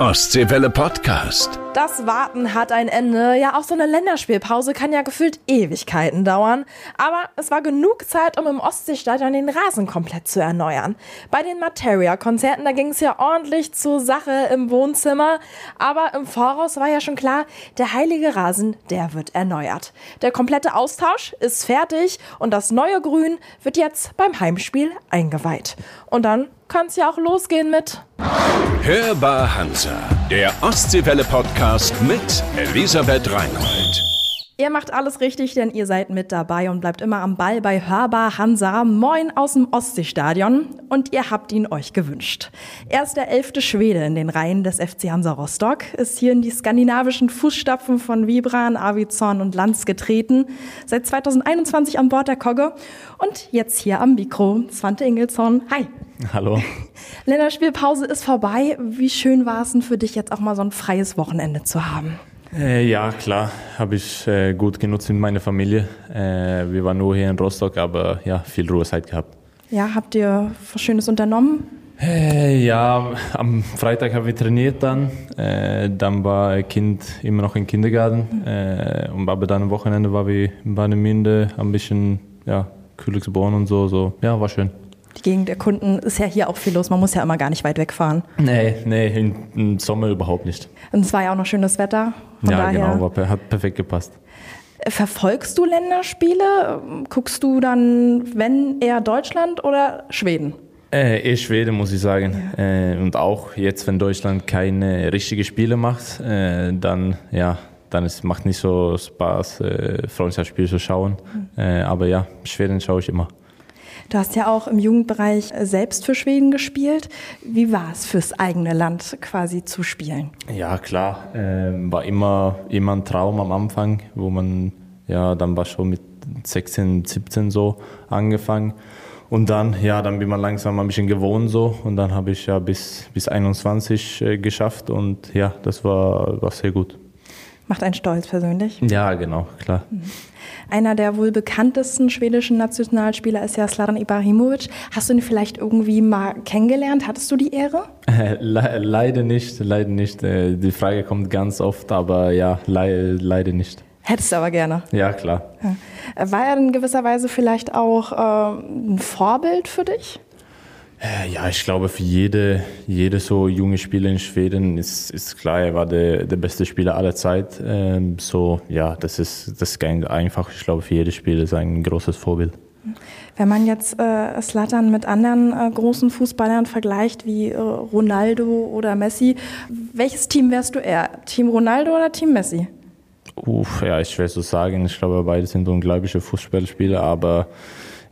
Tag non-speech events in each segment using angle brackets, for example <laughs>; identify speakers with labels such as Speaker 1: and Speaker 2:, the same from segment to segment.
Speaker 1: Ostseewelle Podcast.
Speaker 2: Das Warten hat ein Ende. Ja, auch so eine Länderspielpause kann ja gefühlt Ewigkeiten dauern. Aber es war genug Zeit, um im Ostseestadion den Rasen komplett zu erneuern. Bei den Materia-Konzerten, da ging es ja ordentlich zur Sache im Wohnzimmer. Aber im Voraus war ja schon klar, der heilige Rasen, der wird erneuert. Der komplette Austausch ist fertig und das neue Grün wird jetzt beim Heimspiel eingeweiht. Und dann kann es ja auch losgehen mit
Speaker 1: Hörbar Hansa, der Ostseewelle Podcast mit Elisabeth Reinhold.
Speaker 2: Ihr macht alles richtig, denn ihr seid mit dabei und bleibt immer am Ball bei Hörbar Hansa. Moin aus dem Ostseestadion. Und ihr habt ihn euch gewünscht. Er ist der elfte Schwede in den Reihen des FC Hansa Rostock, ist hier in die skandinavischen Fußstapfen von Vibran, Avizon und Lanz getreten. Seit 2021 an Bord der Kogge und jetzt hier am Mikro. Svante Ingelsson. Hi.
Speaker 3: Hallo.
Speaker 2: Länderspielpause ist vorbei. Wie schön war es denn für dich jetzt auch mal so ein freies Wochenende zu haben?
Speaker 3: Äh, ja, klar, habe ich äh, gut genutzt mit meiner Familie. Äh, wir waren nur hier in Rostock, aber ja, viel Ruhezeit gehabt.
Speaker 2: Ja, habt ihr was Schönes unternommen?
Speaker 3: Äh, ja, am Freitag haben wir trainiert dann. Äh, dann war ein Kind immer noch im Kindergarten. Äh, und aber dann am Wochenende waren wir in Warnemünde, ein bisschen ja, Königsborn und so, so. Ja, war schön.
Speaker 2: Die Gegend der Kunden ist ja hier auch viel los. Man muss ja immer gar nicht weit wegfahren.
Speaker 3: Nee, nee, im Sommer überhaupt nicht.
Speaker 2: Und es war ja auch noch schönes Wetter.
Speaker 3: Von ja, daher genau, war, hat perfekt gepasst.
Speaker 2: Verfolgst du Länderspiele? Guckst du dann, wenn eher Deutschland oder Schweden?
Speaker 3: Äh, eher Schweden, muss ich sagen. Ja. Äh, und auch jetzt, wenn Deutschland keine richtigen Spiele macht, äh, dann ja, dann es macht nicht so Spaß, äh, Freundschaftsspiele zu schauen. Mhm. Äh, aber ja, Schweden schaue ich immer.
Speaker 2: Du hast ja auch im Jugendbereich selbst für Schweden gespielt. Wie war es fürs eigene Land quasi zu spielen?
Speaker 3: Ja, klar. Ähm, war immer, immer ein Traum am Anfang, wo man, ja, dann war schon mit 16, 17 so angefangen. Und dann, ja, dann bin man langsam ein bisschen gewohnt so. Und dann habe ich ja bis, bis 21 äh, geschafft und ja, das war, war sehr gut.
Speaker 2: Macht einen stolz persönlich?
Speaker 3: Ja, genau, klar.
Speaker 2: Mhm. Einer der wohl bekanntesten schwedischen Nationalspieler ist ja Sladan Ibrahimovic. Hast du ihn vielleicht irgendwie mal kennengelernt? Hattest du die Ehre? <laughs>
Speaker 3: Le leider nicht, leider nicht. Äh, die Frage kommt ganz oft, aber ja, le leider nicht.
Speaker 2: Hättest du aber gerne.
Speaker 3: Ja, klar.
Speaker 2: War er in gewisser Weise vielleicht auch äh, ein Vorbild für dich?
Speaker 3: Äh, ja, ich glaube, für jede, jede so junge Spieler in Schweden ist, ist klar, er war der, der beste Spieler aller Zeit. Ähm, so, ja, das ist, das ist einfach. Ich glaube, für jede Spieler ist ein großes Vorbild.
Speaker 2: Wenn man jetzt äh, Slatan mit anderen äh, großen Fußballern vergleicht, wie äh, Ronaldo oder Messi, welches Team wärst du eher? Team Ronaldo oder Team Messi?
Speaker 3: Uff, ja, ist schwer zu sagen. Ich glaube, beide sind unglaubliche Fußballspieler, aber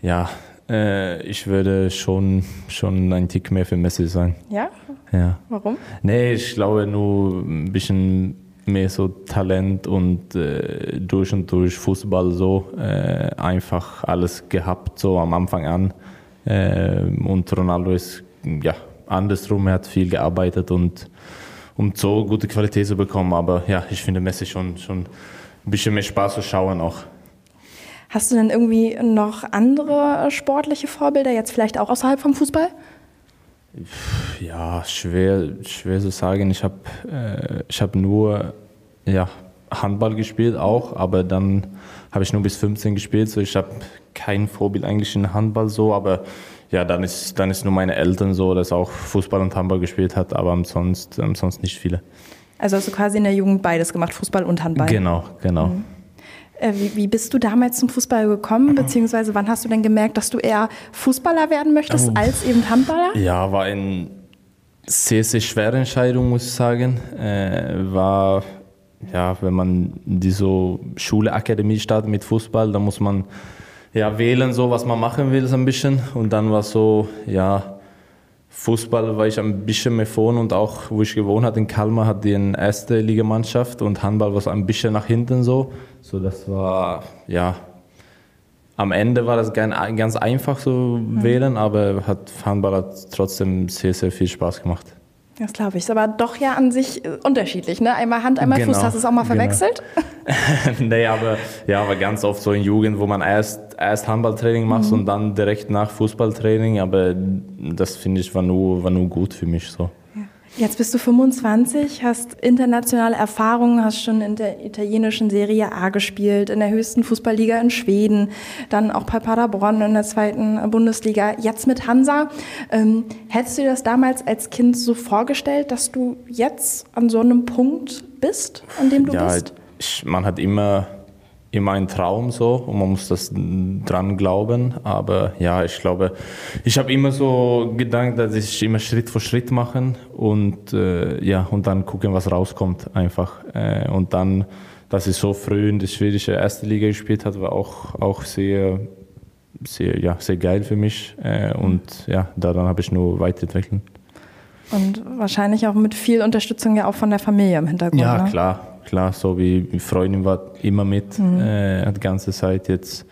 Speaker 3: ja, äh, ich würde schon, schon ein Tick mehr für Messi sein.
Speaker 2: Ja?
Speaker 3: Ja.
Speaker 2: Warum?
Speaker 3: Nee, ich glaube nur ein bisschen mehr so Talent und äh, durch und durch Fußball so äh, einfach alles gehabt, so am Anfang an. Äh, und Ronaldo ist ja andersrum, er hat viel gearbeitet und um so gute Qualität zu bekommen. Aber ja, ich finde Messi schon, schon ein bisschen mehr Spaß zu schauen auch.
Speaker 2: Hast du denn irgendwie noch andere sportliche Vorbilder, jetzt vielleicht auch außerhalb vom Fußball?
Speaker 3: Ja, schwer, schwer zu sagen. Ich habe äh, hab nur ja, Handball gespielt auch, aber dann habe ich nur bis 15 gespielt. So ich habe kein Vorbild eigentlich in Handball so, aber ja, dann ist, dann ist nur meine Eltern so, dass auch Fußball und Handball gespielt hat, aber ansonsten, ansonsten nicht viele.
Speaker 2: Also hast du quasi in der Jugend beides gemacht, Fußball und Handball?
Speaker 3: Genau, genau.
Speaker 2: Mhm. Äh, wie, wie, bist du damals zum Fußball gekommen, beziehungsweise wann hast du denn gemerkt, dass du eher Fußballer werden möchtest oh. als eben Handballer?
Speaker 3: Ja, war eine sehr, sehr schwere Entscheidung, muss ich sagen. Äh, war, ja, wenn man die so Schule, Akademie startet mit Fußball, dann muss man ja wählen, so was man machen will, so ein bisschen. Und dann war so, ja, Fußball war ich ein bisschen mehr vorne und auch, wo ich gewohnt habe in Kalmar, hat die eine erste Ligamannschaft und Handball war ein bisschen nach hinten so. So, das war, ja, am Ende war das ganz einfach so mhm. wählen, aber hat Handball hat trotzdem sehr, sehr viel Spaß gemacht.
Speaker 2: Das glaube ich. Ist aber doch ja an sich äh, unterschiedlich, ne? Einmal Hand, einmal genau, Fuß. Hast du es auch mal genau. verwechselt?
Speaker 3: Genau. <laughs> nee, aber, ja, aber ganz oft so in Jugend, wo man erst, erst Handballtraining macht mhm. und dann direkt nach Fußballtraining. Aber das finde ich war nur, war nur gut für mich so. Ja.
Speaker 2: Jetzt bist du 25, hast internationale Erfahrungen, hast schon in der italienischen Serie A gespielt, in der höchsten Fußballliga in Schweden, dann auch bei Paderborn in der zweiten Bundesliga, jetzt mit Hansa. Ähm, hättest du dir das damals als Kind so vorgestellt, dass du jetzt an so einem Punkt bist, an dem du
Speaker 3: ja,
Speaker 2: bist?
Speaker 3: Ich, man hat immer immer ein Traum so und man muss das dran glauben. Aber ja, ich glaube, ich habe immer so gedacht, dass ich immer Schritt für Schritt machen und äh, ja und dann gucken, was rauskommt einfach. Äh, und dann, dass ich so früh in der schwedischen erste Liga gespielt habe, war auch auch sehr sehr ja sehr geil für mich äh, und ja daran habe ich nur weiterentwickelt.
Speaker 2: Und wahrscheinlich auch mit viel Unterstützung ja auch von der Familie im Hintergrund.
Speaker 3: Ja,
Speaker 2: ne?
Speaker 3: klar klar, so wie Freundin war immer mit mhm. äh, die ganze Zeit jetzt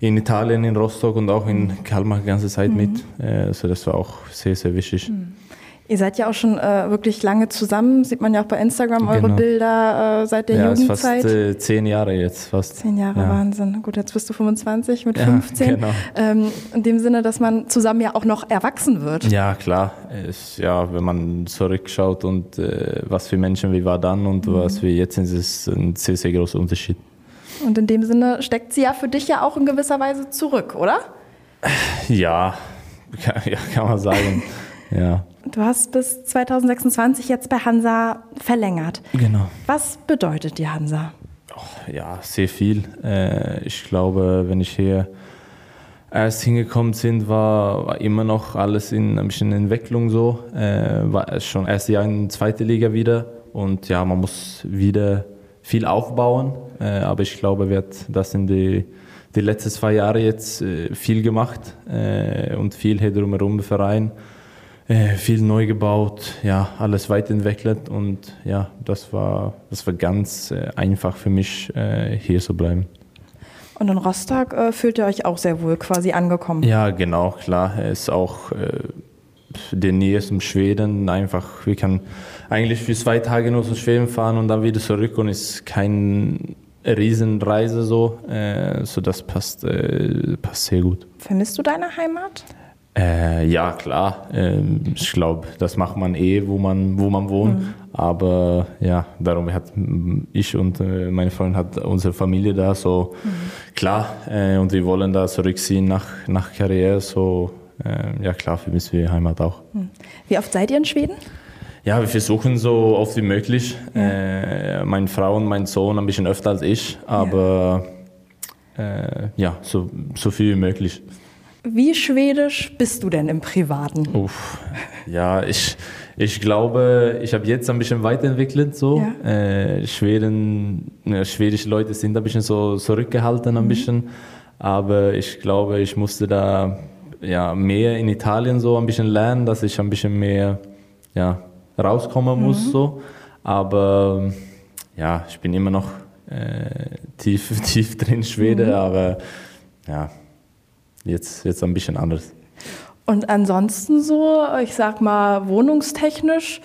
Speaker 3: in Italien, in Rostock und auch in Kalmar die ganze Zeit mhm. mit. Äh, also das war auch sehr, sehr wichtig. Mhm.
Speaker 2: Ihr seid ja auch schon äh, wirklich lange zusammen, sieht man ja auch bei Instagram eure genau. Bilder äh, seit der ja, Jugendzeit.
Speaker 3: Ist fast äh, zehn Jahre jetzt fast.
Speaker 2: Zehn Jahre, ja. Wahnsinn. Gut, jetzt bist du 25 mit ja, 15. Genau. Ähm, in dem Sinne, dass man zusammen ja auch noch erwachsen wird.
Speaker 3: Ja, klar. Ist, ja, wenn man zurückschaut und äh, was für Menschen wir waren dann und mhm. was wir jetzt sind, ist ein sehr, sehr großer Unterschied.
Speaker 2: Und in dem Sinne steckt sie ja für dich ja auch in gewisser Weise zurück, oder?
Speaker 3: Ja, kann, <laughs> ja, kann man sagen. Ja.
Speaker 2: Du hast bis 2026 jetzt bei Hansa verlängert.
Speaker 3: Genau.
Speaker 2: Was bedeutet dir Hansa?
Speaker 3: Oh, ja, sehr viel. Äh, ich glaube, wenn ich hier erst hingekommen bin, war, war immer noch alles in ein bisschen Entwicklung so. Äh, war schon erste Jahr in der zweiten Liga wieder und ja, man muss wieder viel aufbauen. Äh, aber ich glaube, wird das in die die letzten zwei Jahre jetzt viel gemacht und viel hier drumherum im Verein äh, viel neu gebaut, ja, alles weiterentwickelt und ja, das war, das war ganz äh, einfach für mich, äh, hier zu bleiben.
Speaker 2: Und in Rostock äh, fühlt ihr euch auch sehr wohl quasi angekommen?
Speaker 3: Ja, genau, klar. Es ist auch der Nähe zum Schweden. Einfach, wir können eigentlich für zwei Tage nur zu Schweden fahren und dann wieder zurück und es ist keine Riesenreise so. Äh, so das passt, äh, passt sehr gut.
Speaker 2: Vermisst du deine Heimat?
Speaker 3: Äh, ja, klar. Ähm, ich glaube, das macht man eh, wo man, wo man wohnt. Mhm. Aber ja, darum hat ich und äh, meine Freundin hat unsere Familie da. So mhm. klar. Äh, und wir wollen da zurückziehen nach, nach Karriere. So äh, ja, klar, vermissen wir Heimat auch. Mhm.
Speaker 2: Wie oft seid ihr in Schweden?
Speaker 3: Ja, wir versuchen so oft wie möglich. Äh, meine Frau und mein Sohn ein bisschen öfter als ich, aber ja, äh, ja so, so viel wie möglich.
Speaker 2: Wie schwedisch bist du denn im Privaten?
Speaker 3: Uff, ja, ich, ich glaube, ich habe jetzt ein bisschen weiterentwickelt. So. Ja. Äh, Schweden, ja, schwedische Leute sind ein bisschen so zurückgehalten, ein mhm. bisschen. Aber ich glaube, ich musste da ja, mehr in Italien so ein bisschen lernen, dass ich ein bisschen mehr ja, rauskommen muss. Mhm. So. Aber ja, ich bin immer noch äh, tief, <laughs> tief drin Schwede, mhm. aber ja, jetzt, jetzt ein bisschen anders.
Speaker 2: Und ansonsten so, ich sag mal, wohnungstechnisch,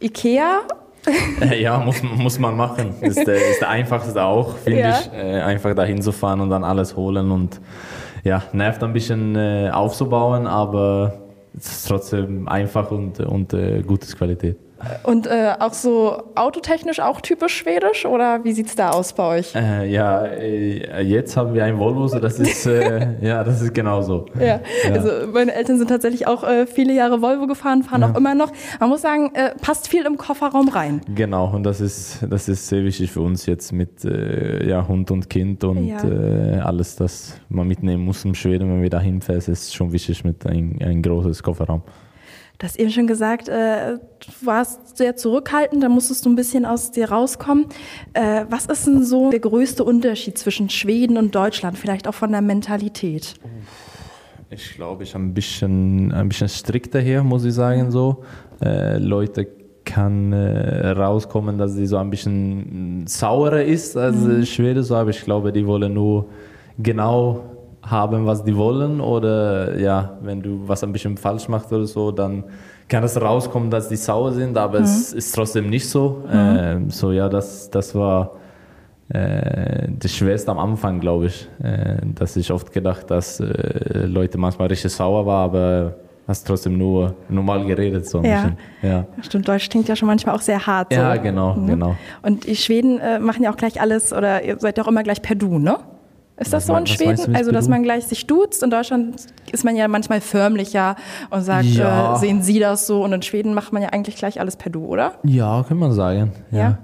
Speaker 2: Ikea? <laughs>
Speaker 3: ja, muss, muss man machen. Ist der, ist der einfachste auch, finde ja. ich. Äh, einfach dahin zu fahren und dann alles holen und ja, nervt ein bisschen äh, aufzubauen, aber es ist trotzdem einfach und, und äh, gutes Qualität.
Speaker 2: Und äh, auch so autotechnisch auch typisch schwedisch oder wie sieht es da aus bei euch?
Speaker 3: Äh, ja, äh, jetzt haben wir ein Volvo, so das ist, äh, <laughs> ja, das ist genauso.
Speaker 2: Ja. ja. also meine Eltern sind tatsächlich auch äh, viele Jahre Volvo gefahren, fahren ja. auch immer noch. Man muss sagen, äh, passt viel im Kofferraum rein.
Speaker 3: Genau, und das ist, das ist sehr wichtig für uns jetzt mit ja, Hund und Kind und ja. alles, das man mitnehmen muss in Schweden, wenn wir da hinfahren, ist schon wichtig mit ein, ein großes Kofferraum.
Speaker 2: Du hast eben schon gesagt, äh, du warst sehr zurückhaltend, da musstest du ein bisschen aus dir rauskommen. Äh, was ist denn so der größte Unterschied zwischen Schweden und Deutschland, vielleicht auch von der Mentalität?
Speaker 3: Ich glaube, ich habe ein bisschen, ein bisschen strikter hier, muss ich sagen. So. Äh, Leute kann äh, rauskommen, dass sie so ein bisschen saurer ist als mhm. Schwede, so, aber ich glaube, die wollen nur genau haben, was die wollen oder ja, wenn du was ein bisschen falsch machst oder so, dann kann es rauskommen, dass die sauer sind, aber mhm. es ist trotzdem nicht so. Mhm. Ähm, so ja, das, das war äh, das Schwerste am Anfang, glaube ich, äh, dass ich oft gedacht, dass äh, Leute manchmal richtig sauer waren, aber hast trotzdem nur normal geredet. So ein
Speaker 2: Ja.
Speaker 3: bisschen. ja.
Speaker 2: Stimmt, Deutsch klingt ja schon manchmal auch sehr hart. So.
Speaker 3: Ja, genau,
Speaker 2: Mhm.
Speaker 3: genau.
Speaker 2: Und die Schweden äh, machen ja auch gleich alles, oder ihr seid ja auch immer gleich per Du, ne? Ist das so in Schweden? Also, dass man gleich sich duzt. In Deutschland ist man ja manchmal förmlicher und sagt,
Speaker 3: Ja.
Speaker 2: äh, sehen Sie das so? Und in Schweden macht man ja eigentlich gleich alles per Du, oder?
Speaker 3: Ja, kann man sagen. Ja.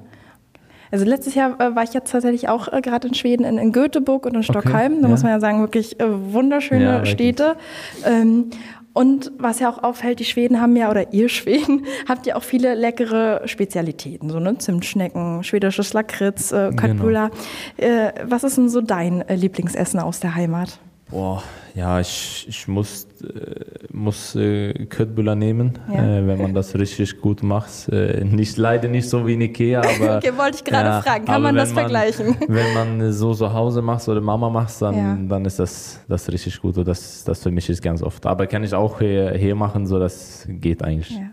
Speaker 2: Also letztes Jahr äh, war ich jetzt tatsächlich auch äh, gerade in Schweden, in, in Göteborg und in Stockholm. Da
Speaker 3: ja.
Speaker 2: muss man ja sagen, wirklich äh, wunderschöne
Speaker 3: Ja.
Speaker 2: Städte. Ähm, und was ja auch auffällt, die Schweden haben ja, oder ihr Schweden, <laughs> habt ja auch viele leckere Spezialitäten, so ne? Zimtschnecken, schwedisches Lakritz, äh,
Speaker 3: Genau.
Speaker 2: Köttbullar. Äh, was ist denn so dein äh, Lieblingsessen aus der Heimat?
Speaker 3: Boah, ja, ich, ich muss, äh, muss äh, Köttbullar nehmen,
Speaker 2: Ja.
Speaker 3: äh, wenn man das richtig gut macht. Äh, nicht, leider nicht so wie in Ikea, <laughs> aber...
Speaker 2: Okay, wollte ich gerade fragen. Kann man das
Speaker 3: wenn
Speaker 2: vergleichen? <laughs>
Speaker 3: Wenn man so zu Hause macht oder Mama macht, dann,
Speaker 2: Ja.
Speaker 3: dann ist das, das richtig gut. Und das, das für mich ist ganz oft. Aber kann ich auch hier, hier machen, so das geht eigentlich.
Speaker 2: Ja.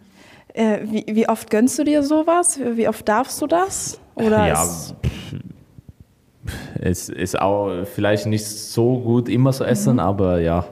Speaker 2: Äh, wie, wie oft gönnst du dir sowas? Wie oft darfst du das? Oder
Speaker 3: ja, es ist auch vielleicht nicht so gut immer
Speaker 2: Mhm.
Speaker 3: zu essen, aber ja,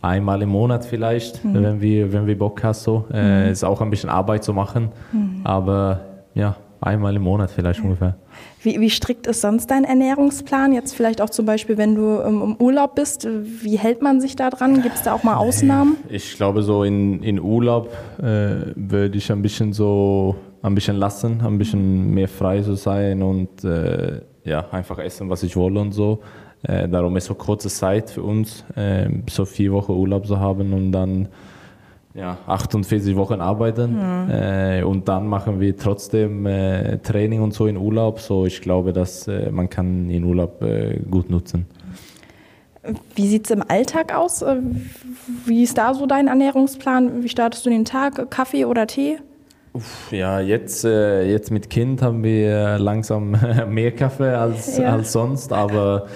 Speaker 3: einmal im Monat vielleicht,
Speaker 2: Mhm.
Speaker 3: wenn, wir, wenn wir Bock hast. So. Äh, ist auch ein bisschen Arbeit zu machen,
Speaker 2: Mhm.
Speaker 3: aber ja, einmal im Monat vielleicht ungefähr.
Speaker 2: Wie, wie strikt ist sonst dein Ernährungsplan? Jetzt vielleicht auch zum Beispiel, wenn du im, im Urlaub bist, wie hält man sich da dran? Gibt es da auch mal Ausnahmen?
Speaker 3: Ich glaube, so in, in Urlaub äh, würde ich ein bisschen so ein bisschen lassen, ein bisschen mehr frei so sein und äh, ja, einfach essen, was ich will und so. Äh, darum ist so kurze Zeit für uns, äh, so vier Wochen Urlaub zu haben und dann ja, 48 Wochen arbeiten äh, und dann machen wir trotzdem äh, Training und so in Urlaub. So, ich glaube, dass äh, man kann in Urlaub äh, gut nutzen.
Speaker 2: Wie sieht es im Alltag aus? Wie ist da so dein Ernährungsplan? Wie startest du den Tag? Kaffee oder Tee?
Speaker 3: Ja, jetzt, äh, jetzt mit Kind haben wir langsam <laughs> mehr Kaffee als,
Speaker 2: Ja.
Speaker 3: als sonst, aber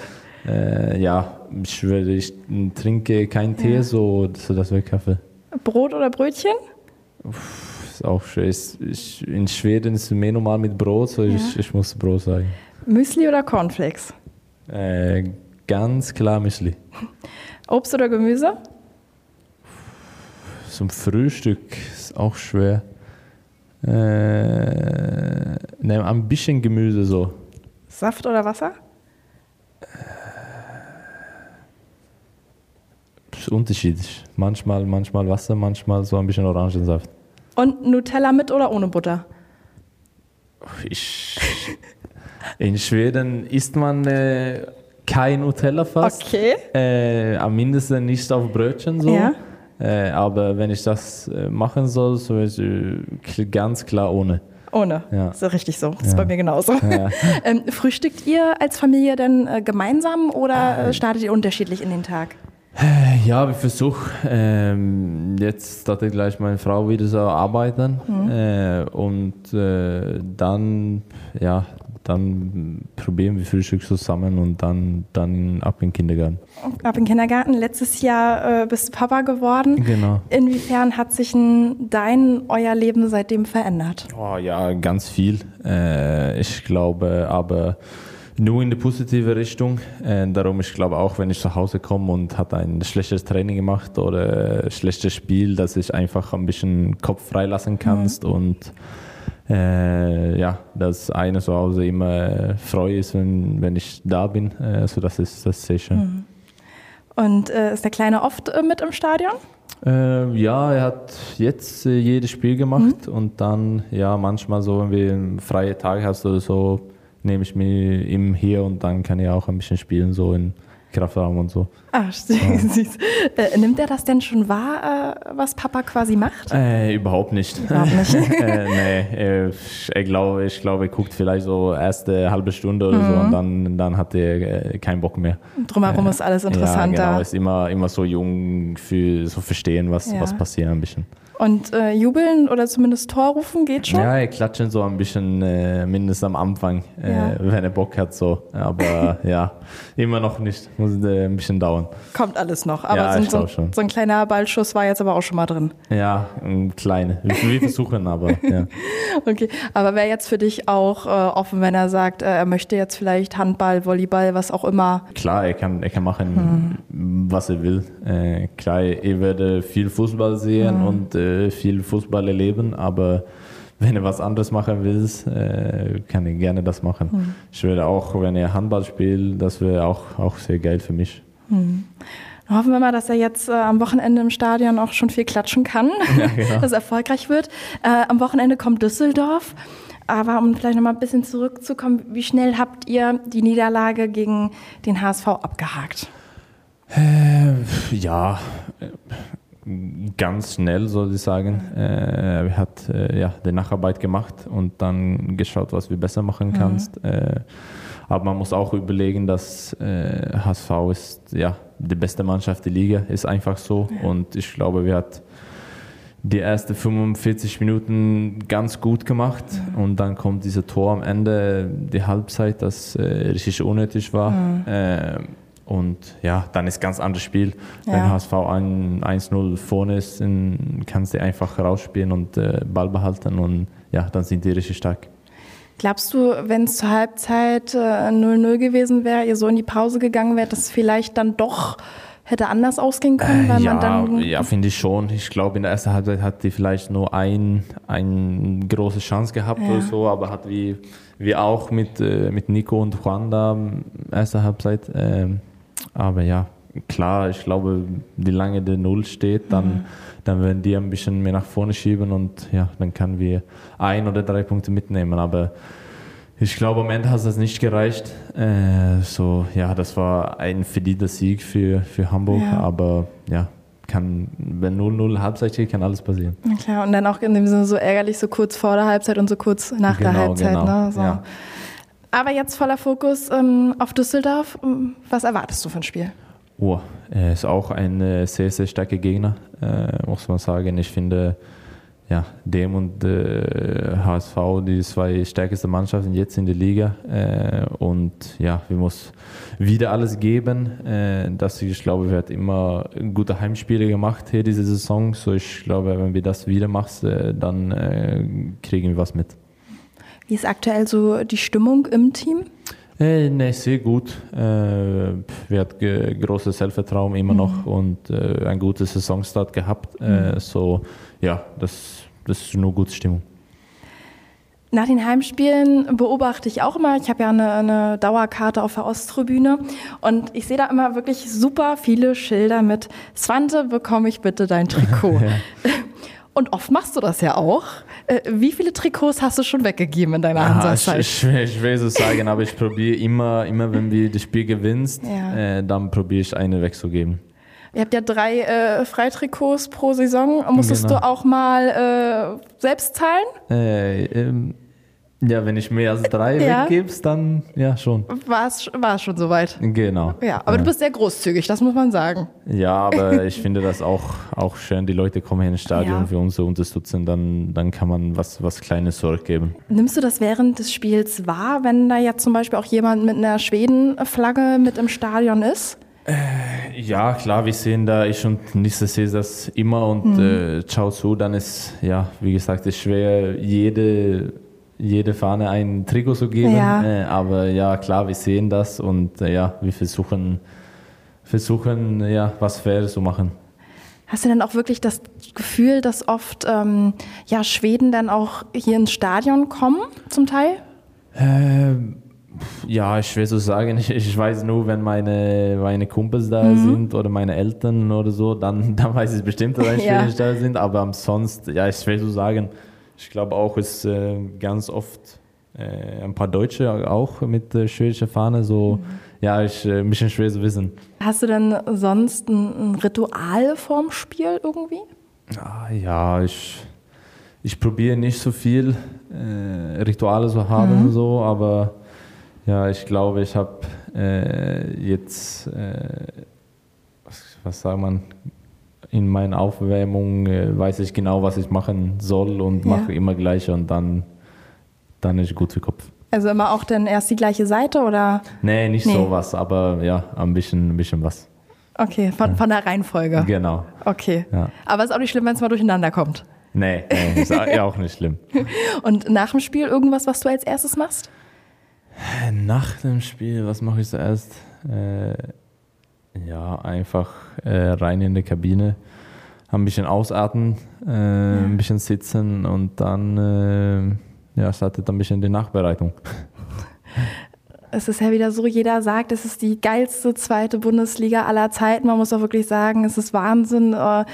Speaker 3: äh, ja, ich, würde, ich trinke keinen Tee, so, so das wäre Kaffee.
Speaker 2: Brot oder Brötchen?
Speaker 3: Ist auch schön. In Schweden ist es mehr normal mit Brot, so ich, ich muss Brot sagen.
Speaker 2: Müsli oder Cornflakes?
Speaker 3: Äh, ganz klar Müsli.
Speaker 2: Obst oder Gemüse?
Speaker 3: Zum Frühstück ist auch schwer. Äh, ne, ein bisschen Gemüse so.
Speaker 2: Saft oder Wasser?
Speaker 3: Ist unterschiedlich. Manchmal, manchmal Wasser, manchmal so ein bisschen Orangensaft.
Speaker 2: Und Nutella mit oder ohne Butter?
Speaker 3: Ich, in Schweden isst man äh, kein Nutella fast.
Speaker 2: Okay.
Speaker 3: Äh, am mindesten nicht auf Brötchen so.
Speaker 2: Ja.
Speaker 3: Äh, aber wenn ich das äh, machen soll, so ist äh, ganz klar ohne.
Speaker 2: Ohne.
Speaker 3: Ja.
Speaker 2: Ist ja richtig so. Ist
Speaker 3: Ja.
Speaker 2: bei mir genauso.
Speaker 3: Ja. <laughs>
Speaker 2: ähm, frühstückt ihr als Familie denn äh, gemeinsam oder äh, startet ihr unterschiedlich in den Tag?
Speaker 3: Ja, wir versuchen ähm, jetzt startet gleich meine Frau wieder so arbeiten äh, und äh, dann ja dann probieren wir Frühstück zusammen und dann dann ab in den Kindergarten.
Speaker 2: Ab im Kindergarten. Letztes Jahr äh, bist du Papa geworden.
Speaker 3: Genau.
Speaker 2: Inwiefern hat sich dein, euer Leben seitdem verändert?
Speaker 3: Oh, ja, ganz viel. Äh, ich glaube, aber nur in die positive Richtung. Äh, darum, ich glaube auch, wenn ich zu Hause komme und hat ein schlechtes Training gemacht oder ein schlechtes Spiel, dass ich einfach ein bisschen Kopf freilassen kannst und äh, ja, dass eine zu Hause immer äh, Freude ist, wenn, wenn ich da bin. Äh, so das ist das sicher.
Speaker 2: Und äh, ist der Kleine oft äh, mit im Stadion?
Speaker 3: Äh, ja, er hat jetzt äh, jedes Spiel gemacht und dann, ja, manchmal so, wenn wir einen freien Tag hast oder so, nehme ich mir ihm hier und dann kann er auch ein bisschen spielen, so in Kraftraum und so.
Speaker 2: Ah, süß. Äh, nimmt er das denn schon wahr, äh, was Papa quasi macht?
Speaker 3: Äh, überhaupt nicht.
Speaker 2: Überhaupt nicht. <laughs>
Speaker 3: äh, nee, äh, ich glaube, ich glaube, er guckt vielleicht so erste halbe Stunde oder so und dann, dann hat er äh, keinen Bock mehr.
Speaker 2: Drumherum ist alles
Speaker 3: Ja,
Speaker 2: interessanter.
Speaker 3: genau, ist immer, immer so jung für so verstehen, was,
Speaker 2: Ja.
Speaker 3: was passiert ein bisschen.
Speaker 2: Und äh, jubeln oder zumindest Tor rufen geht schon?
Speaker 3: Ja, er klatschen so ein bisschen, äh, mindestens am Anfang, äh,
Speaker 2: Ja.
Speaker 3: wenn er Bock hat, so. Aber <laughs> ja, immer noch nicht. Muss äh, ein bisschen dauern.
Speaker 2: Kommt alles noch. Aber
Speaker 3: Ja,
Speaker 2: so,
Speaker 3: ich
Speaker 2: so, so ein kleiner Ballschuss war jetzt aber auch schon mal drin.
Speaker 3: Ja, ein kleine. Wir, versuchen, aber <laughs> ja.
Speaker 2: Okay, aber wäre jetzt für dich auch äh, offen, wenn er sagt, äh, er möchte jetzt vielleicht Handball, Volleyball, was auch immer.
Speaker 3: Klar, er kann, er kann machen, was er will. Klar, er werde viel Fußball sehen und äh, viel Fußball erleben, aber wenn er was anderes machen will, äh, kann er gerne das machen. Ich werde auch, wenn er Handball spielt, das wäre auch, auch sehr geil für mich.
Speaker 2: Hoffen wir mal, dass er jetzt äh, am Wochenende im Stadion auch schon viel klatschen kann, <laughs>
Speaker 3: genau.
Speaker 2: dass es erfolgreich wird. Äh, am Wochenende kommt Düsseldorf. Aber um vielleicht nochmal ein bisschen zurückzukommen, wie schnell habt ihr die Niederlage gegen den HSV abgehakt?
Speaker 3: Ja, äh, ganz schnell, soll ich sagen. Äh, er hat äh, ja, die Nacharbeit gemacht und dann geschaut, was wir besser machen kannst. Äh, aber man muss auch überlegen, dass äh, HSV ist ja die beste Mannschaft der Liga, ist einfach so. Und ich glaube, wir hat die ersten 45 Minuten ganz gut gemacht und dann kommt dieser Tor am Ende, die Halbzeit, das äh, richtig unnötig war. Äh, und ja, dann ist ganz anderes Spiel. Wenn
Speaker 2: Ja.
Speaker 3: HSV ein- 1-0 vorne ist, dann kannst du einfach rausspielen und äh, Ball behalten und ja, dann sind die richtig stark.
Speaker 2: Glaubst du, wenn es zur Halbzeit äh, 0-0 gewesen wäre, ihr so in die Pause gegangen wärt, dass es vielleicht dann doch hätte anders ausgehen können, weil
Speaker 3: ja,
Speaker 2: man dann
Speaker 3: ja finde ich schon. Ich glaube, in der ersten Halbzeit hat die vielleicht nur ein, eine große Chance gehabt
Speaker 2: Ja.
Speaker 3: oder so, aber hat wie, wie auch mit, äh, mit Nico und Juan da ähm, erste Halbzeit. Aber ja, klar, ich glaube, wie lange der Null steht, dann, dann werden die ein bisschen mehr nach vorne schieben und ja, dann können wir ein oder drei Punkte mitnehmen. Aber ich glaube, am Ende hat das nicht gereicht. Äh, so, ja, das war ein verdienter Sieg für, für Hamburg,
Speaker 2: Ja.
Speaker 3: aber ja, kann, wenn 0-0 Halbzeit steht, kann alles passieren.
Speaker 2: Na klar, und dann auch in dem Sinne so ärgerlich, so kurz vor der Halbzeit und so kurz nach der
Speaker 3: Genau,
Speaker 2: Halbzeit.
Speaker 3: genau,
Speaker 2: Ne? So.
Speaker 3: ja.
Speaker 2: Aber jetzt voller Fokus ähm, auf Düsseldorf. Ähm, Was erwartest du von Spiel?
Speaker 3: Oh, er ist auch ein äh, sehr, sehr starker Gegner, äh, muss man sagen. Ich finde, ja, dem und äh, HSV, die zwei stärksten Mannschaften jetzt in der Liga. Äh, und ja, wir müssen wieder alles geben. Äh, das, ich glaube, wir hat immer gute Heimspiele gemacht hier diese Saison. So, ich glaube, wenn wir das wieder machen, äh, dann äh, kriegen wir was mit.
Speaker 2: Wie ist aktuell so die Stimmung im Team?
Speaker 3: Äh, nee, sehr gut. Äh, wir hatten großes Selbstvertrauen immer noch und äh, einen guten Saisonstart gehabt. Äh, so, ja, das, das ist nur gute Stimmung.
Speaker 2: Nach den Heimspielen beobachte ich auch immer, ich habe ja eine, eine Dauerkarte auf der Osttribüne und ich sehe da immer wirklich super viele Schilder mit Svante, bekomme ich bitte dein Trikot. <laughs> <laughs> Und oft machst du das ja auch. Äh, Wie viele Trikots hast du schon weggegeben in deiner
Speaker 3: Ah, ich, ich, ich will so sagen, aber ich probiere immer, immer, wenn wir das Spiel gewinnst,
Speaker 2: Ja.
Speaker 3: äh, dann probiere ich eine wegzugeben.
Speaker 2: Ihr habt ja drei äh, Freitrikots pro Saison. Musstest
Speaker 3: Genau.
Speaker 2: du auch mal äh, selbst zahlen?
Speaker 3: Äh, ähm, ja, wenn ich mehr als drei
Speaker 2: Ja.
Speaker 3: weggibst, dann ja schon.
Speaker 2: War es schon soweit?
Speaker 3: Genau.
Speaker 2: Ja, aber du bist sehr großzügig, das muss man sagen.
Speaker 3: Ja, aber <laughs> ich finde das auch, auch schön. Die Leute kommen hier ins Stadion
Speaker 2: Ja.
Speaker 3: für uns zu unterstützen, dann, dann kann man was, was Kleines zurückgeben.
Speaker 2: Nimmst du das während des Spiels wahr, wenn da jetzt zum Beispiel auch jemand mit einer Schweden-Flagge mit im Stadion ist?
Speaker 3: Ja, klar, wir sehen da, ich und Nisse sehen das immer und äh, schau zu, dann ist, ja, wie gesagt, es ist schwer, jede, jede Fahne ein Trikot zu geben.
Speaker 2: Ja.
Speaker 3: Äh, aber ja, klar, wir sehen das und äh, ja, wir versuchen, versuchen ja, was Faires zu machen.
Speaker 2: Hast du denn auch wirklich das Gefühl, dass oft ähm, ja, Schweden dann auch hier ins Stadion kommen, zum Teil?
Speaker 3: Ähm, ja, ich will so sagen, ich, <laughs> ich weiß nur, wenn meine, meine Kumpels da sind oder meine Eltern oder so, dann, <laughs> dann weiß ich bestimmt, dass
Speaker 2: Ja.
Speaker 3: Schwedisch da sind. Aber ansonsten, ja, ich will so sagen, ich glaube auch, es äh, ganz oft äh, ein paar Deutsche auch mit äh, schwedischer Fahne. So, ja, ich äh, ein bisschen schwer zu wissen.
Speaker 2: Hast du denn sonst ein, ein Ritual vorm Spiel irgendwie?
Speaker 3: Ah, ja, ich, ich probiere nicht so viel äh, Rituale zu haben, so, aber ja, ich glaube, ich habe äh, jetzt, äh, was, was sagt man, in meiner Aufwärmung äh, weiß ich genau, was ich machen soll und
Speaker 2: Ja.
Speaker 3: mache immer gleich und dann, dann ist gut für Kopf.
Speaker 2: Also immer auch dann erst die gleiche Seite oder?
Speaker 3: Nee, nicht
Speaker 2: Nee.
Speaker 3: sowas, aber ja, ein bisschen, ein bisschen was.
Speaker 2: Okay, von, von der Reihenfolge.
Speaker 3: Genau.
Speaker 2: Okay.
Speaker 3: Ja.
Speaker 2: Aber ist auch nicht schlimm, wenn es mal durcheinander kommt.
Speaker 3: Nee, nee ist ja auch nicht schlimm. <laughs>
Speaker 2: Und nach dem Spiel irgendwas, was du als erstes machst?
Speaker 3: Nach dem Spiel, was mache ich zuerst? Äh, ja, einfach äh, rein in die Kabine, ein bisschen ausatmen, äh, ein bisschen sitzen und dann äh, ja, startet ein bisschen die Nachbereitung. <laughs>
Speaker 2: Es ist ja wieder so, jeder sagt, es ist die geilste zweite Bundesliga aller Zeiten. Man muss auch wirklich sagen, es ist Wahnsinn, äh,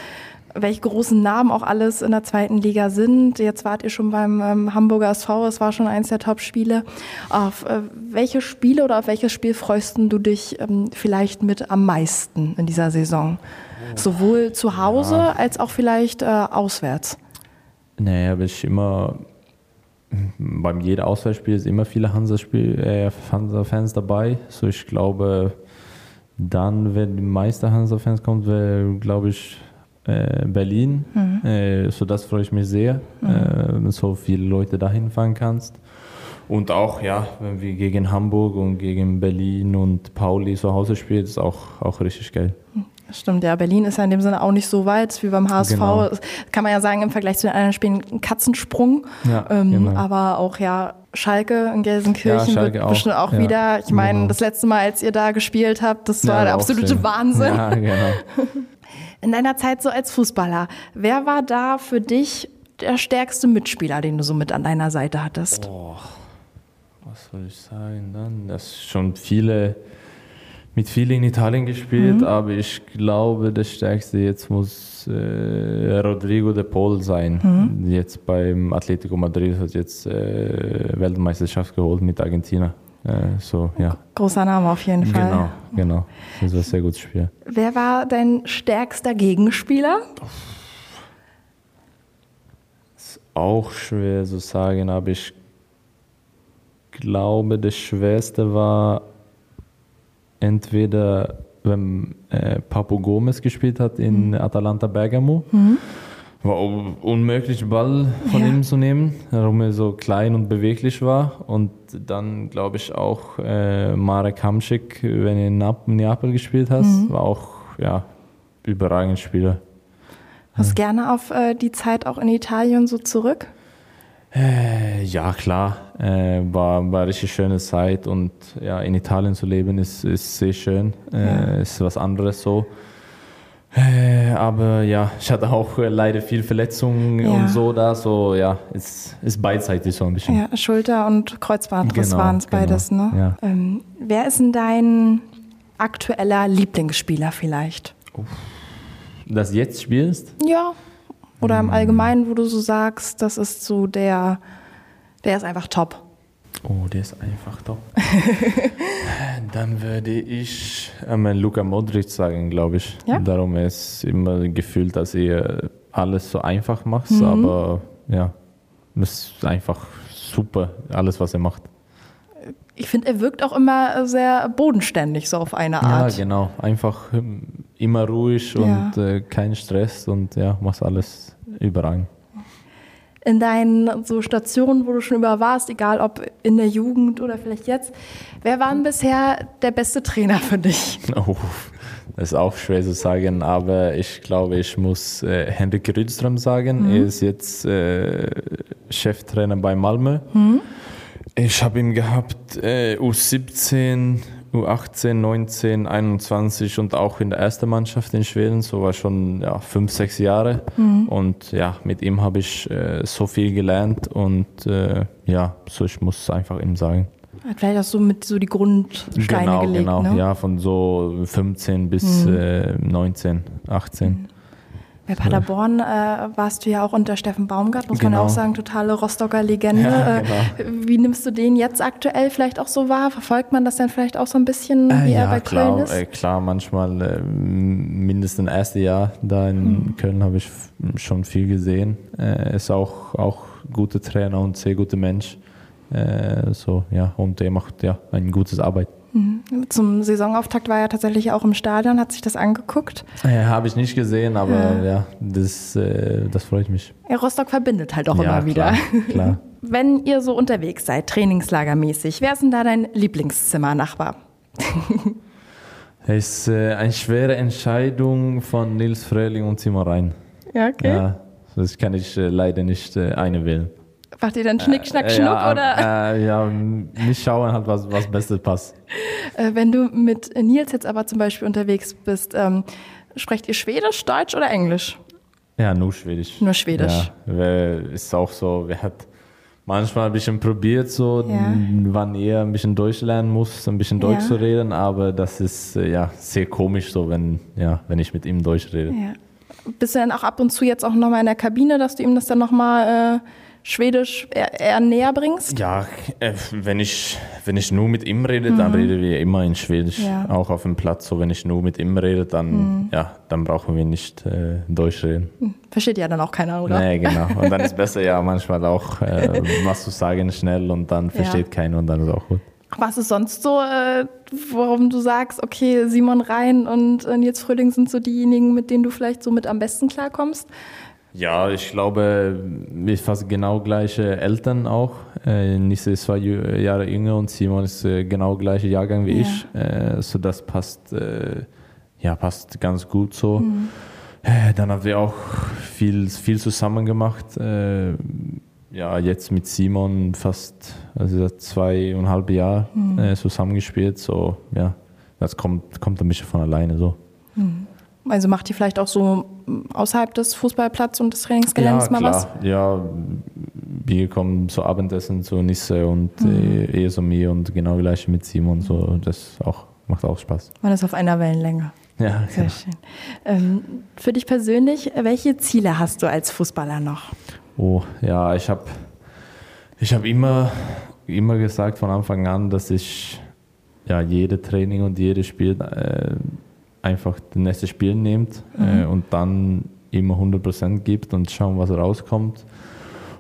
Speaker 2: welche großen Namen auch alles in der zweiten Liga sind. Jetzt wart ihr schon beim ähm, Hamburger SV, es war schon eins der Top-Spiele. Auf äh, welche Spiele oder auf welches Spiel freust du dich ähm, vielleicht mit am meisten in dieser Saison? Sowohl zu Hause ja. als auch vielleicht äh, auswärts.
Speaker 3: Naja, aber ich immer beim jedem Auswärtsspiel ist immer viele Hansa-Fans äh, Hansa dabei. So ich glaube, dann, wenn die meisten Hansa-Fans kommen, wäre, glaube ich, äh, Berlin. Mhm. Äh, so das freue ich mich sehr, mhm. äh, so viele Leute dahin fahren kannst. Und auch, ja, wenn wir gegen Hamburg und gegen Berlin und Pauli zu Hause spielen, ist auch, auch richtig geil.
Speaker 2: Stimmt, ja. Berlin ist ja in dem Sinne auch nicht so weit wie beim HSV. Genau. Kann man ja sagen, im Vergleich zu den anderen Spielen ein Katzensprung. Ja, ähm, genau. Aber auch ja, Schalke in Gelsenkirchen ja, Schalke wird auch. bestimmt auch ja, wieder. Ich meine, genau. das letzte Mal, als ihr da gespielt habt, das war der absolute Wahnsinn. Ja, genau. <laughs> In deiner Zeit so als Fußballer, wer war da für dich der stärkste Mitspieler, den du so mit an deiner Seite hattest?
Speaker 3: Oh, was soll ich sagen dann? Das schon viele mit vielen in Italien gespielt, mhm. aber ich glaube, der stärkste jetzt muss äh, Rodrigo de Paul sein. Mhm. Jetzt beim Atletico Madrid hat jetzt äh, Weltmeisterschaft geholt mit Argentina. Äh, so, ja.
Speaker 2: Großer Name auf jeden Fall.
Speaker 3: Genau, genau. Das war ein sehr gutes Spiel.
Speaker 2: Wer war dein stärkster Gegenspieler?
Speaker 3: Ist auch schwer zu sagen, aber ich glaube, das Schwerste war entweder, wenn äh, Papo Gomez gespielt hat in mhm. Atalanta Bergamo. Mhm. War unmöglich, Ball von ja. ihm zu nehmen, warum er so klein und beweglich war. Und dann glaube ich auch äh, Marek Hamsik, wenn er in Neapel gespielt hat, mhm. war auch ja, überragend Spieler.
Speaker 2: Hast ja. gerne auf äh, die Zeit auch in Italien so zurück?
Speaker 3: Äh, ja, klar. Äh, war, war eine richtig schöne Zeit und ja, in Italien zu leben ist, ist sehr schön. Äh, ja. Ist was anderes so. Äh, aber ja, ich hatte auch äh, leider viel Verletzungen ja. und so da. So, ja, es ist beidseitig so ein bisschen.
Speaker 2: Ja, Schulter- und Kreuzbandriss genau, waren es genau. beides, ne? Ja. Ähm, wer ist denn dein aktueller Lieblingsspieler vielleicht?
Speaker 3: Das jetzt spielst?
Speaker 2: Ja. Oder im Allgemeinen, wo du so sagst, das ist so der, der ist einfach top.
Speaker 3: Oh, der ist einfach top. <laughs> Dann würde ich einmal Luka Modric sagen, glaube ich. Ja? Darum ist immer gefühlt, dass er alles so einfach macht, mhm. aber ja, ist einfach super, alles, was er macht.
Speaker 2: Ich finde, er wirkt auch immer sehr bodenständig, so auf eine Art.
Speaker 3: Ja, genau. Einfach immer ruhig und ja. äh, kein Stress und ja, macht alles überragend.
Speaker 2: In deinen so Stationen, wo du schon über warst, egal ob in der Jugend oder vielleicht jetzt, wer war denn bisher der beste Trainer für dich? <laughs>
Speaker 3: Oh, das ist auch schwer zu sagen, aber ich glaube, ich muss äh, Henrik Rydström sagen. Mhm. Er ist jetzt äh, Cheftrainer bei Malmö. Mhm. Ich habe ihn gehabt äh, U17, U18, 19, 21 und auch in der ersten Mannschaft in Schweden, so war schon ja, fünf, sechs Jahre. Mhm. Und ja, mit ihm habe ich äh, so viel gelernt und äh, ja, so ich muss einfach ihm sagen.
Speaker 2: Hat vielleicht auch so mit so die Grundsteine
Speaker 3: genau,
Speaker 2: gelegt,
Speaker 3: Genau,
Speaker 2: ne?
Speaker 3: ja, von so 15 bis mhm. äh, 19, 18. Mhm.
Speaker 2: Bei Paderborn äh, warst du ja auch unter Steffen Baumgart, muss genau. man ja auch sagen, totale Rostocker Legende. Ja, äh, genau. Wie nimmst du den jetzt aktuell vielleicht auch so wahr? Verfolgt man das dann vielleicht auch so ein bisschen, äh, wie äh, er bei
Speaker 3: klar,
Speaker 2: Köln ist?
Speaker 3: Äh, klar, manchmal äh, mindestens das erste Jahr da in hm. Köln habe ich schon viel gesehen. Er ist auch, auch guter Trainer und sehr guter Mensch. so, ja, und er macht ja ein gutes Arbeit.
Speaker 2: Mhm. Zum Saisonauftakt war er tatsächlich auch im Stadion, hat sich das angeguckt.
Speaker 3: Ja, Habe ich nicht gesehen, aber ja, ja das, äh, das freut mich.
Speaker 2: Ja, Rostock verbindet halt auch ja, immer wieder.
Speaker 3: Klar, klar. <laughs>
Speaker 2: Wenn ihr so unterwegs seid, trainingslagermäßig, wer ist denn da dein Lieblingszimmernachbar? <laughs>
Speaker 3: Es ist äh, eine schwere Entscheidung von Nils Fröhling und Simon Rhein.
Speaker 2: Ja, okay.
Speaker 3: Ja, das kann ich äh, leider nicht äh, eine wählen.
Speaker 2: Macht ihr dann Schnick, Schnack, Schnuck
Speaker 3: ja,
Speaker 2: oder?
Speaker 3: Äh, ja, nicht schauen halt, was, was Bestes passt. <laughs>
Speaker 2: Äh, wenn du mit Nils jetzt aber zum Beispiel unterwegs bist, ähm, sprecht ihr Schwedisch, Deutsch oder Englisch?
Speaker 3: Ja, nur Schwedisch.
Speaker 2: Nur Schwedisch.
Speaker 3: Ja, weil ist auch so, wir hat manchmal ein bisschen probiert, so,
Speaker 2: Ja.
Speaker 3: wann er ein bisschen Deutsch lernen muss, ein bisschen Deutsch
Speaker 2: Ja.
Speaker 3: zu reden, aber das ist äh, ja sehr komisch so, wenn, ja, wenn ich mit ihm Deutsch rede.
Speaker 2: Ja. Bist du dann auch ab und zu jetzt auch nochmal in der Kabine, dass du ihm das dann nochmal äh, Schwedisch eher, eher näher bringst?
Speaker 3: Ja, äh, wenn ich, wenn ich nur mit ihm rede, dann reden wir immer in Schwedisch,
Speaker 2: Mhm. Ja. Mhm.
Speaker 3: auch auf dem Platz. So, wenn ich nur mit ihm rede, dann, ja, dann brauchen wir nicht äh, Deutsch reden.
Speaker 2: Versteht ja dann auch keiner, oder?
Speaker 3: Nee, genau. <laughs> Und dann ist besser ja manchmal auch äh, was zu sagen schnell und dann versteht keiner und dann ist auch gut.
Speaker 2: Was ist sonst so, äh, warum du sagst, okay, Simon Rhein und äh, Nils Fröhling sind so diejenigen, mit denen du vielleicht so mit am besten klarkommst?
Speaker 3: Ja, ich glaube, wir fast genau gleiche Eltern auch. Äh, Nisse ist zwei Jü- Jahre jünger und Simon ist äh, genau gleiche Jahrgang wie
Speaker 2: Ja.
Speaker 3: ich. Äh, so das passt, äh, ja, passt ganz gut so. Äh, dann haben wir auch viel, viel zusammen gemacht. Äh, ja, jetzt mit Simon fast also seit zweieinhalb Jahren äh, zusammengespielt. So, ja, das kommt, kommt ein bisschen von alleine so.
Speaker 2: Also macht ihr vielleicht auch so mm, außerhalb des Fußballplatz und des Trainingsgeländes
Speaker 3: ja,
Speaker 2: mal
Speaker 3: klar.
Speaker 2: was?
Speaker 3: Ja, wir kommen zu Abendessen zu Nisse und äh, eher so mir und genau gleich mit Simon. So, das auch, macht auch Spaß.
Speaker 2: Man ist auf einer Wellenlänge.
Speaker 3: Ja,
Speaker 2: Sehr
Speaker 3: genau.
Speaker 2: schön. Ähm, für dich persönlich, welche Ziele hast du als Fußballer noch?
Speaker 3: Oh, ja, ich habe ich hab immer, immer gesagt von Anfang an, dass ich ja, jede Training und jedes Spiel äh, einfach das nächste Spiel nimmt äh, und dann immer 100% gibt und schauen, was rauskommt.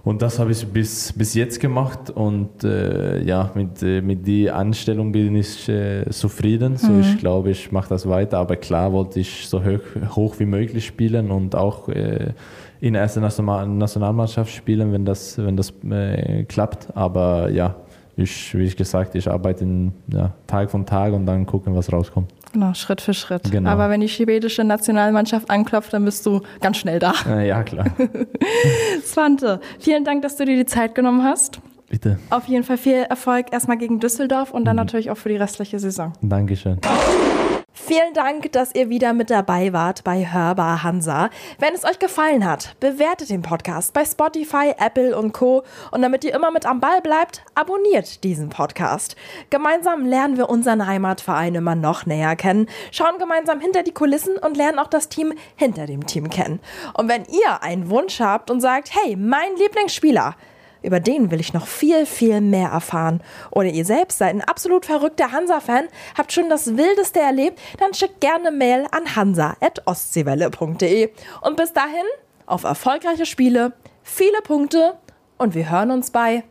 Speaker 3: Und das habe ich bis, bis jetzt gemacht und äh, ja, mit, äh, mit der Anstellung bin ich äh, zufrieden. So, ich glaube, ich mache das weiter, aber klar wollte ich so hoch, hoch wie möglich spielen und auch äh, in der ersten National Nationalmannschaft spielen, wenn das, wenn das äh, klappt. Aber ja, ich, wie ich gesagt, ich arbeite in, ja, Tag von Tag und dann gucken, was rauskommt.
Speaker 2: Genau, Schritt für Schritt.
Speaker 3: Genau.
Speaker 2: Aber wenn die schwedische Nationalmannschaft anklopft, dann bist du ganz schnell da.
Speaker 3: Ja, klar. <laughs>
Speaker 2: Svante, vielen Dank, dass du dir die Zeit genommen hast.
Speaker 3: Bitte.
Speaker 2: Auf jeden Fall viel Erfolg erstmal gegen Düsseldorf und dann natürlich auch für die restliche Saison.
Speaker 3: Dankeschön.
Speaker 2: Vielen Dank, dass ihr wieder mit dabei wart bei Hörbar Hansa. Wenn es euch gefallen hat, bewertet den Podcast bei Spotify, Apple und Co. Und damit ihr immer mit am Ball bleibt, abonniert diesen Podcast. Gemeinsam lernen wir unseren Heimatverein immer noch näher kennen, schauen gemeinsam hinter die Kulissen und lernen auch das Team hinter dem Team kennen. Und wenn ihr einen Wunsch habt und sagt, hey, mein Lieblingsspieler, über den will ich noch viel, viel mehr erfahren. Oder ihr selbst seid ein absolut verrückter Hansa-Fan, habt schon das Wildeste erlebt, dann schickt gerne Mail an hansa.ostseewelle.de. Und bis dahin, auf erfolgreiche Spiele, viele Punkte und wir hören uns bei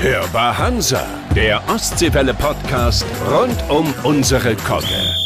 Speaker 1: Hörbar Hansa, der Ostseewelle Podcast rund um unsere Kogge.